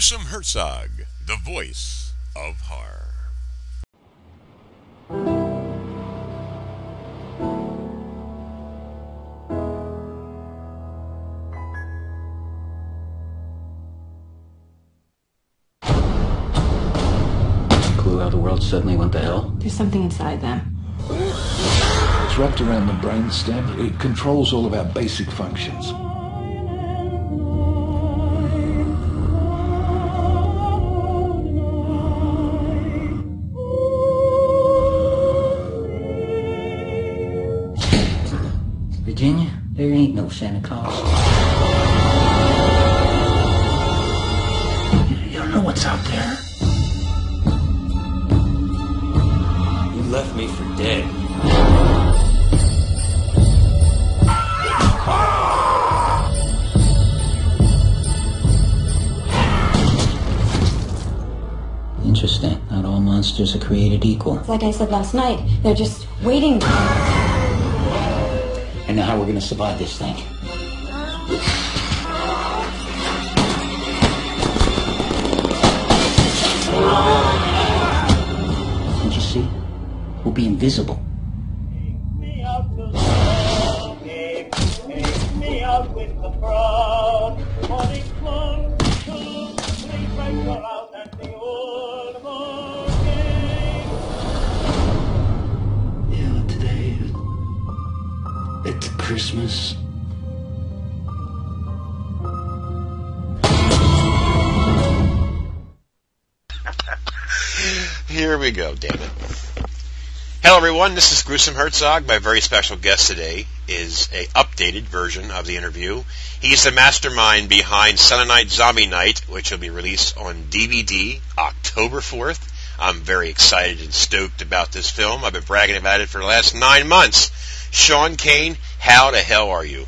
Gruesome Herzog, the voice of horror. Clue how the world suddenly went to hell? There's something inside them. It's wrapped around the brainstem. It controls all of our basic functions. Santa Claus. You don't know what's out there. You left me for dead. Interesting. Not all monsters are created equal. Like I said last night, they're just waiting. And now how we're gonna survive this thing? Can't you see? We'll be invisible. Yeah, today it's Christmas. We go, damn it. Hello everyone, this is Gruesome Herzog. My very special guest today is a updated version of the interview. He's the mastermind behind Night Zombie Night, which will be released on DVD October 4th. I'm very excited and stoked about this film. I've been bragging about it for the last nine months. Sean Cain, how the hell are you?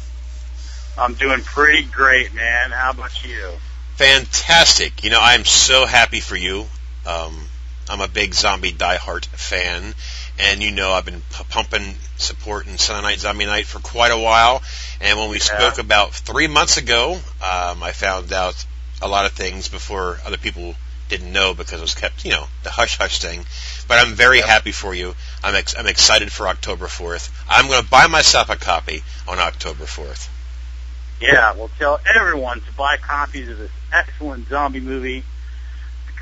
I'm doing pretty great, man. How about you? Fantastic. You know, I'm so happy for you. Um, I'm a big zombie diehard fan, and you know I've been p- pumping support in Silent Night Zombie Night for quite a while. And when we Yeah. spoke about three months ago, um, I found out a lot of things before other people didn't know because it was kept, you know, the hush hush thing. But I'm very happy for you. I'm ex- I'm excited for October 4th. I'm going to buy myself a copy on October 4th. Yeah, well, tell everyone to buy copies of this excellent zombie movie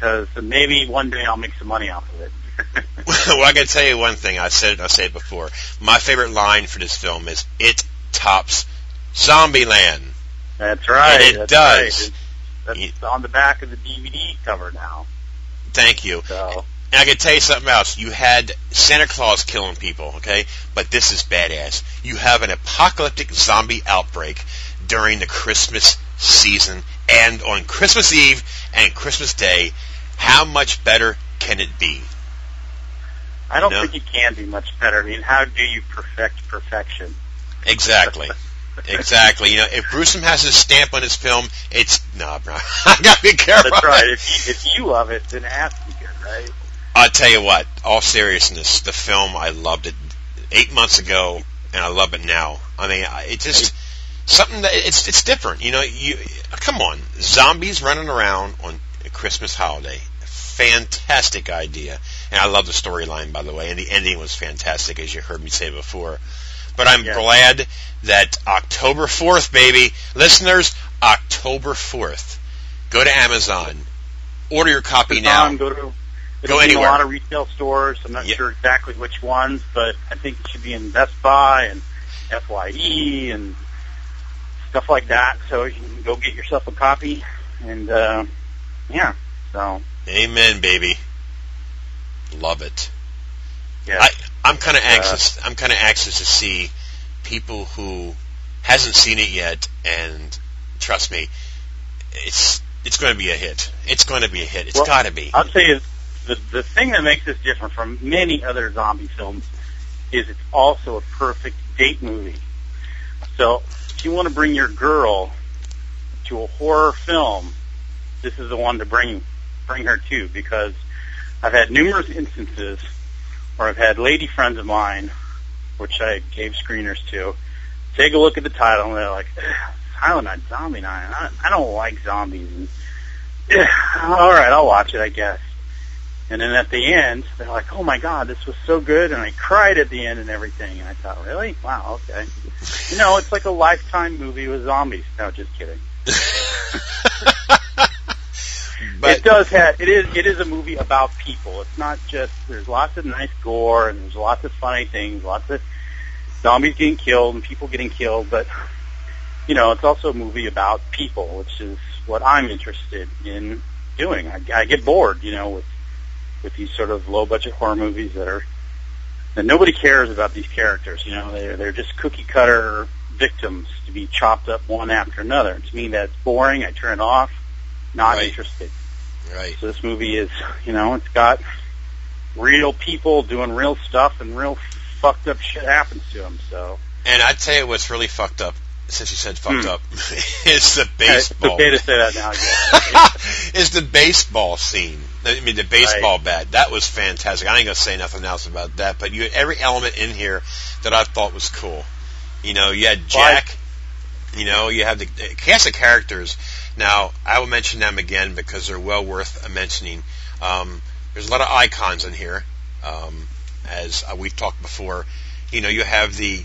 because maybe one day I'll make some money off of it. well, I can tell you one thing. I said it. I said it before. My favorite line for this film is "It tops Zombieland." That's right. And it that's does. Right. It's, that's on the back of the DVD cover now. Thank you. So And I can tell you something else. You had Santa Claus killing people, okay? But this is badass. You have an apocalyptic zombie outbreak during the Christmas season and on Christmas Eve and Christmas Day. How much better can it be? I don't No. think it can be much better. I mean, how do you perfect perfection? Exactly. Exactly. You know, if Gruesome has his stamp on his film, it's nah, bro. I gotta be careful. That's right. If you, if you love it, then it has to be good, right? I'll tell you what. All seriousness, the film I loved it eight months ago, and I love it now. I mean, it just something that it's it's different. You know, you come on, zombies running around on a Christmas holiday. Fantastic idea, and I love the storyline by the way, and the ending was fantastic, as you heard me say before. But I'm Yeah. glad that October 4th, baby, listeners, October 4th. Go to Amazon, order your copy now. Go to Go it'll be in anywhere. a lot of retail stores. I'm not Yeah. sure exactly which ones, but I think it should be in Best Buy and FYE and stuff like that. So you can go get yourself a copy, and uh, yeah. So Amen, baby. Love it. yeah, I, I'm kind of Uh, anxious. I'm kind of anxious to see people who hasn't seen it yet, and trust me, it's it's going to be a hit. It's going to be a hit. It's Well, got to be. I'll tell you the the thing that makes this different from many other zombie films is it's also a perfect date movie. So if you want to bring your girl to a horror film, this is the one to bring bring her to because I've had numerous instances where I've had lady friends of mine, which I gave screeners to, take a look at the title and they're like, Silent Night, Zombie Night. I, don't like zombies. And all right, I'll watch it, I guess. And then at the end, they're like, "Oh my God, this was so good," and I cried at the end and everything. And I thought, really? Wow, okay. You know, it's like a lifetime movie with zombies. No, just kidding. it does have it is it is a movie about people. It's not just there's lots of nice gore and there's lots of funny things, lots of zombies getting killed and people getting killed, but you know, it's also a movie about people, which is what I'm interested in doing. I, I get bored, you know, with with these sort of low budget horror movies that are that nobody cares about these characters. You know, they're they're just cookie cutter victims to be chopped up one after another. To me, that's boring. I turn it off. Not Right. interested. Right, So this movie is, you know, it's got real people doing real stuff and real fucked up shit happens to them. So and I tell you what's really fucked up. Since you said fucked Hmm. up, is the it's baseball. okay to say that now. Is the baseball scene. I mean, the baseball bat. That was fantastic. I ain't gonna say nothing else about that. But you had every element in here that I thought was cool. You know, you had Jack. You know, you have the cast of characters. Now, I will mention them again because they're well worth mentioning. Um, there's a lot of icons in here, um, as uh, we've talked before. You know, you have the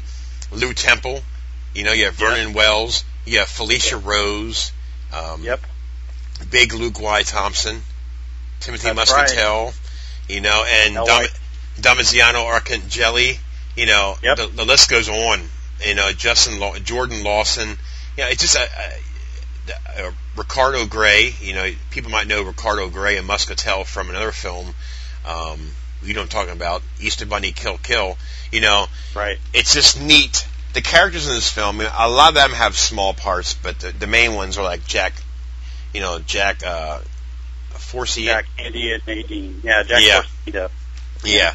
Lew Temple. You know, you have Vernon Wells. You have Felicia Rose. Um, Yep. Big Luke Y. Thompson, Timothy That's Muskatell, you know, and White. Damaziano Arcangeli, you know, Yep. the, the list goes on. You know, Justin Law- Jordan Lawson, you know, it's just a, a, a Ricardo Gray. You know, people might know Ricardo Gray and Muskatell from another film. Um, you know, I'm talking about Easter Bunny Kill Kill. You know, Right. it's just neat. The characters in this film, a lot of them have small parts, but the, the main ones are like Jack, you know, Jack uh, Forsey, Jack, Andy, and Nadine. Yeah, Jack Yeah. Forsythe. yeah,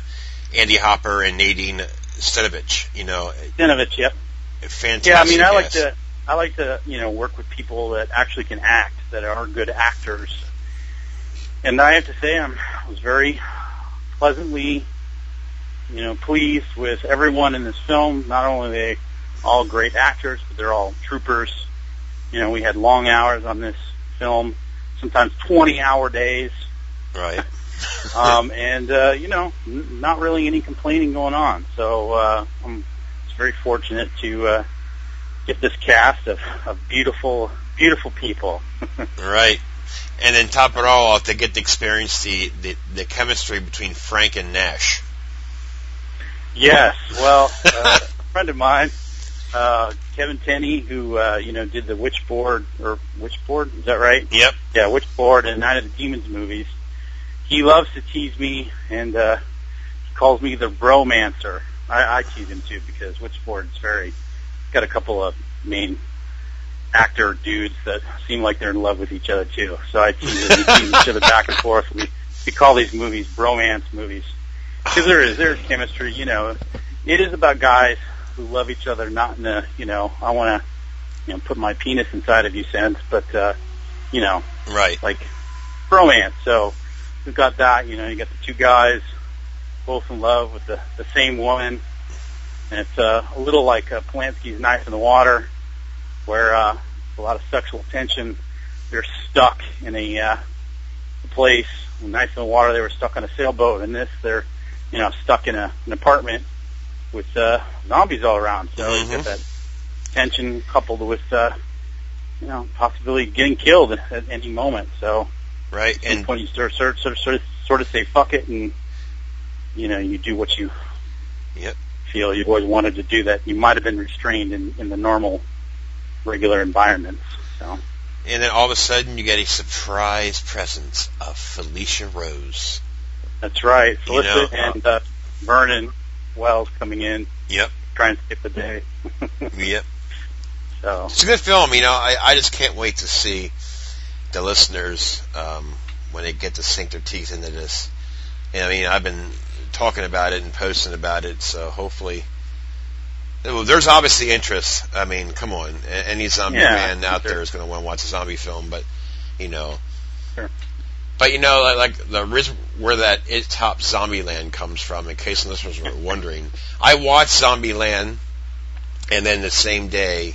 Andy Hopper and Nadine Stenovich. You know, Zinovich, yep. fantastic. Yeah, I mean, I like to, I like to, you know, work with people that actually can act, that are good actors. And I have to say, I'm, I was very pleasantly, you know, pleased with everyone in this film. Not only are they all great actors, but they're all troopers. You know, we had long hours on this film, sometimes 20 hour days. right. um, and uh, you know, n- not really any complaining going on. So uh, I'm just very fortunate to uh, get this cast of, of beautiful, beautiful people. Right. And then top it all off, to get to experience the, the, the chemistry between Frank and Nash. yes, well, uh, a friend of mine, uh, Kevin Tenney, who uh, you know did the Witchboard or Witchboard, is that right? Yep. Yeah, Witchboard and Night of the Demons movies. He loves to tease me, and uh, he calls me the bromancer. I, I tease him too because Witchboard's very got a couple of main actor dudes that seem like they're in love with each other too. So I tease we tease each other back and forth. We we call these movies bromance movies because there is there's chemistry. You know, it is about guys who love each other, not in a you know I want to you know put my penis inside of you sense, but uh, you know Right. like bromance. So we've got that. You know, you got the two guys both in love with the the same woman, and it's uh, a little like uh, Polanski's Knife in the Water, where uh, a lot of sexual tension. They're stuck in a, uh, place. Knife in the Water, they were stuck on a sailboat. In this, they're you know stuck in a, an apartment with uh, zombies all around. So you Mhm. get that tension coupled with uh, you know possibility of getting killed at any moment. So Right. And point you sort of, sort of, sort of, sort of, sort of say fuck it and you know you do what you Yep. feel you've always wanted to do that you might have been restrained in, in the normal regular environments so and then all of a sudden you get a surprise presence of Felicia Rose. that's right You know, and uh, Vernon Wells coming in Yep. trying to skip the day Yep. so It's a good film. You know, I, I just can't wait to see the listeners um, when they get to sink their teeth into this. And, I mean, I've been talking about it and posting about it, so hopefully. Well, there's obviously interest. I mean, come on, any zombie Yeah, man out sure. there is going to want to watch a zombie film, but you know. Sure. But you know, like, like the where that it top Zombieland comes from. In case listeners were wondering, I watched Zombieland, and then the same day,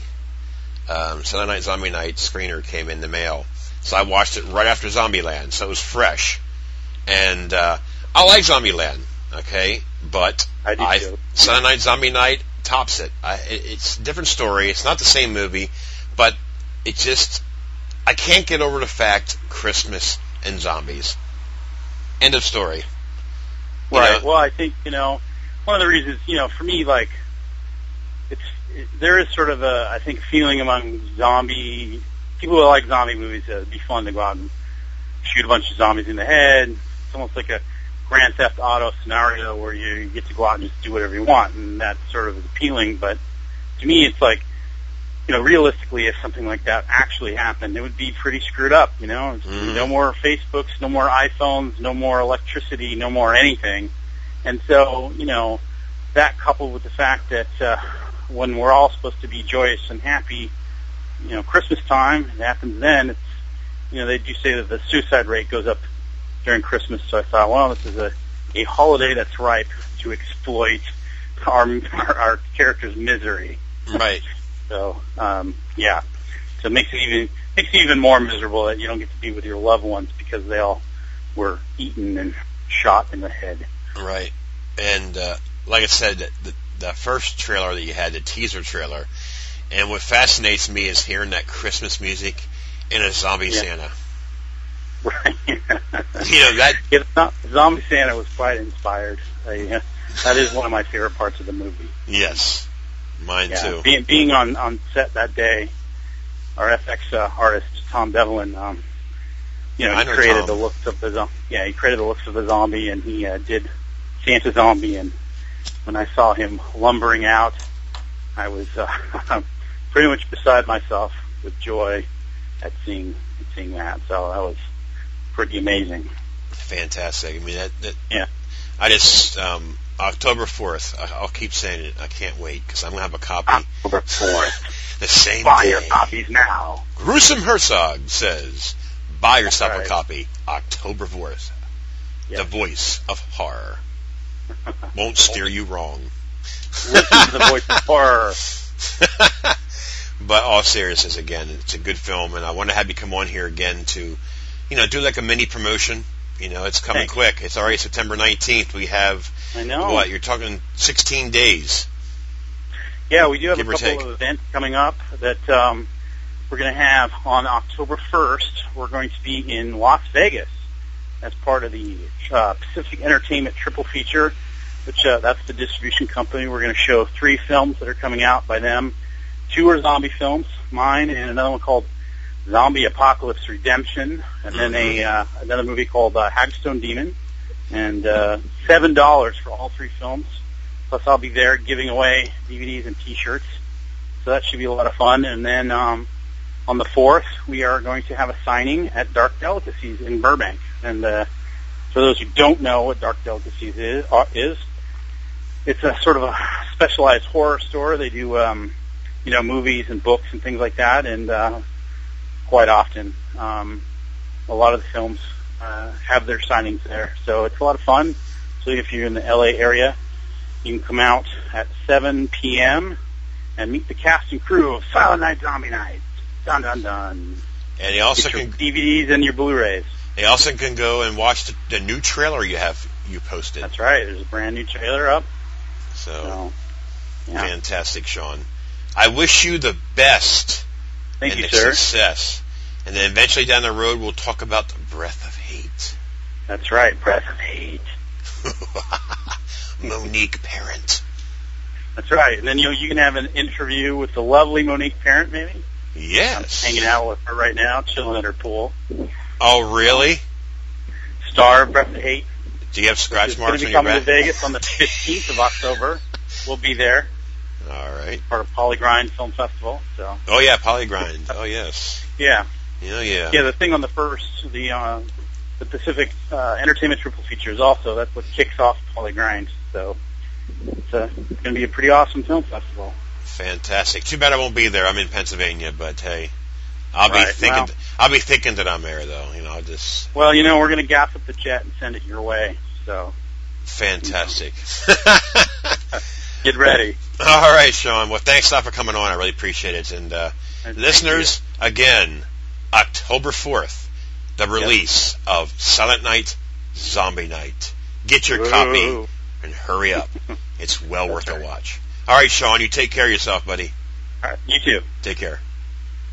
um, Silent Night Zombie Night screener came in the mail. So I watched it right after Zombieland, so it was fresh. And uh, I like Zombieland, okay, but I too. Silent Night Zombie Night tops it. I, it. It's a different story. It's not the same movie, but it just I can't get over the fact Christmas and zombies. End of story. You Right. know? Well, I think you know one of the reasons you know for me like it's it, there is sort of a I think feeling among zombie people who like zombie movies that it'd be fun to go out and shoot a bunch of zombies in the head. It's almost like a Grand Theft Auto scenario where you get to go out and just do whatever you want, and that sort of is appealing. But to me, it's like you know, realistically, if something like that actually happened, it would be pretty screwed up. You know, Mhm. no more Facebooks, no more iPhones, no more electricity, no more anything. And so, you know, that coupled with the fact that uh, when we're all supposed to be joyous and happy, you know, Christmas time, it happens then. It's, you know, they do say that the suicide rate goes up during Christmas. So I thought, well, this is a a holiday that's ripe to exploit our our, our character's misery. Right. So um, yeah, so it makes it even makes it even more miserable that you don't get to be with your loved ones because they all were eaten and shot in the head. Right. And uh, like I said, the, the first trailer that you had, the teaser trailer, and what fascinates me is hearing that Christmas music in a zombie Yeah. Santa. Right. You know that. Zombie Santa was quite inspired. I, uh, that is one of my favorite parts of the movie. Yes, mine Yeah, too. being being on on set that day, our FX uh, artist Tom Devlin, um, you know, I he know created Tom. the looks of the zo- yeah he created the looks of the zombie, and he uh, did Santa Zombie. And when I saw him lumbering out, I was uh, pretty much beside myself with joy at seeing at seeing that. So that was pretty amazing. Fantastic. I mean that. that Yeah. I just um, October fourth. I'll keep saying it. I can't wait because I'm gonna have a copy October fourth, the same buy day. your copies now. Gruesome Herzog says, "Buy yourself right. a copy October fourth. Yeah. The voice of horror won't steer you wrong." Listen to the voice of horror. but all seriousness, again, it's a good film, and I want to have you come on here again to, you know, do like a mini promotion. You know, it's coming Thanks. quick. It's already September 19th. We have, I know. what, you're talking 16 days. Yeah, we do have Give a couple take. of events coming up that um, we're going to have on October 1st. We're going to be in Las Vegas as part of the uh, Pacific Entertainment Triple Feature, which uh, that's the distribution company. We're going to show three films that are coming out by them. Two are zombie films, mine, and another one called Zombie Apocalypse Redemption, and then a uh, another movie called uh, Hagstone Demon, and uh, seven dollars for all three films. Plus, I'll be there giving away DVDs and T-shirts, so that should be a lot of fun. And then um, on the fourth, we are going to have a signing at Dark Delicacies in Burbank. And uh, for those who don't know what Dark Delicacies is, uh, is it's a sort of a specialized horror store. They do um, you know movies and books and things like that, and uh, quite often um, a lot of the films uh, have their signings there. So it's a lot of fun. So if you're in the LA area, you can come out at 7 p.m. and meet the cast and crew of Silent Night Zombie Night. Dun dun dun. And you also Get your can, DVDs and your Blu-rays. they also can go and watch the, the new trailer you have, you posted. That's right. There's a brand new trailer up. So, So, yeah. fantastic, Sean. I wish you the best Thank and you, the sir. success. And then eventually down the road, we'll talk about the breath of hate. That's right. Breath of Hate. Monique Parent. That's right. And then you you can have an interview with the lovely Monique Parent, maybe. Yes. I'm hanging out with her right now, chilling at her pool. Oh, really? Star of Breath of Hate. Do you have scratch It's going marks to on be your coming to? Vegas on the 15th of October. We'll be there, All right. part of PollyGrind Film Festival. So Oh yeah, PollyGrind. Oh yes. yeah, Yeah, yeah. yeah. The thing on the first, the uh, the Pacific uh, Entertainment Triple Feature is also that's what kicks off PollyGrind. So it's, uh, it's going to be a pretty awesome film festival. Fantastic. Too bad I won't be there. I'm in Pennsylvania, but hey, I'll be Right, thinking. well. I'll be thinking that I'm there, though. You know, I'll just Well, you know, we're going to gas up the jet and send it your way. So fantastic. get ready. All right, Sean. Well, thanks a lot for coming on. I really appreciate it. And uh, listeners, again, October 4th, the release of Silent Night, Zombie Night. Get your copy and hurry up. It's well worth That's a watch. All right, Sean, you take care of yourself, buddy. All right, you too. Take care.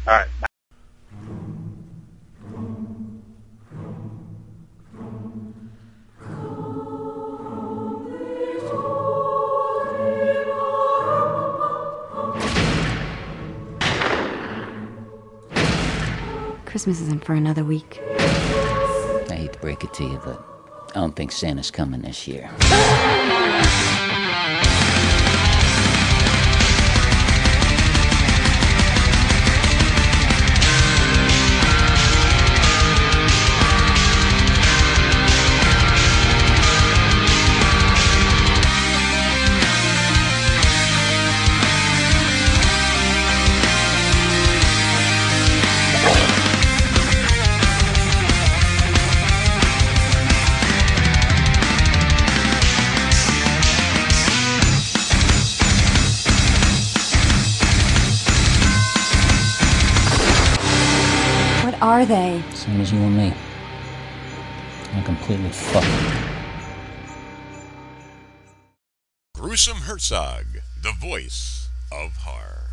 All right. Christmas isn't for another week. I hate to break it to you, but I don't think Santa's coming this year. Completely fucked. Gruesome Herzog, the voice of horror.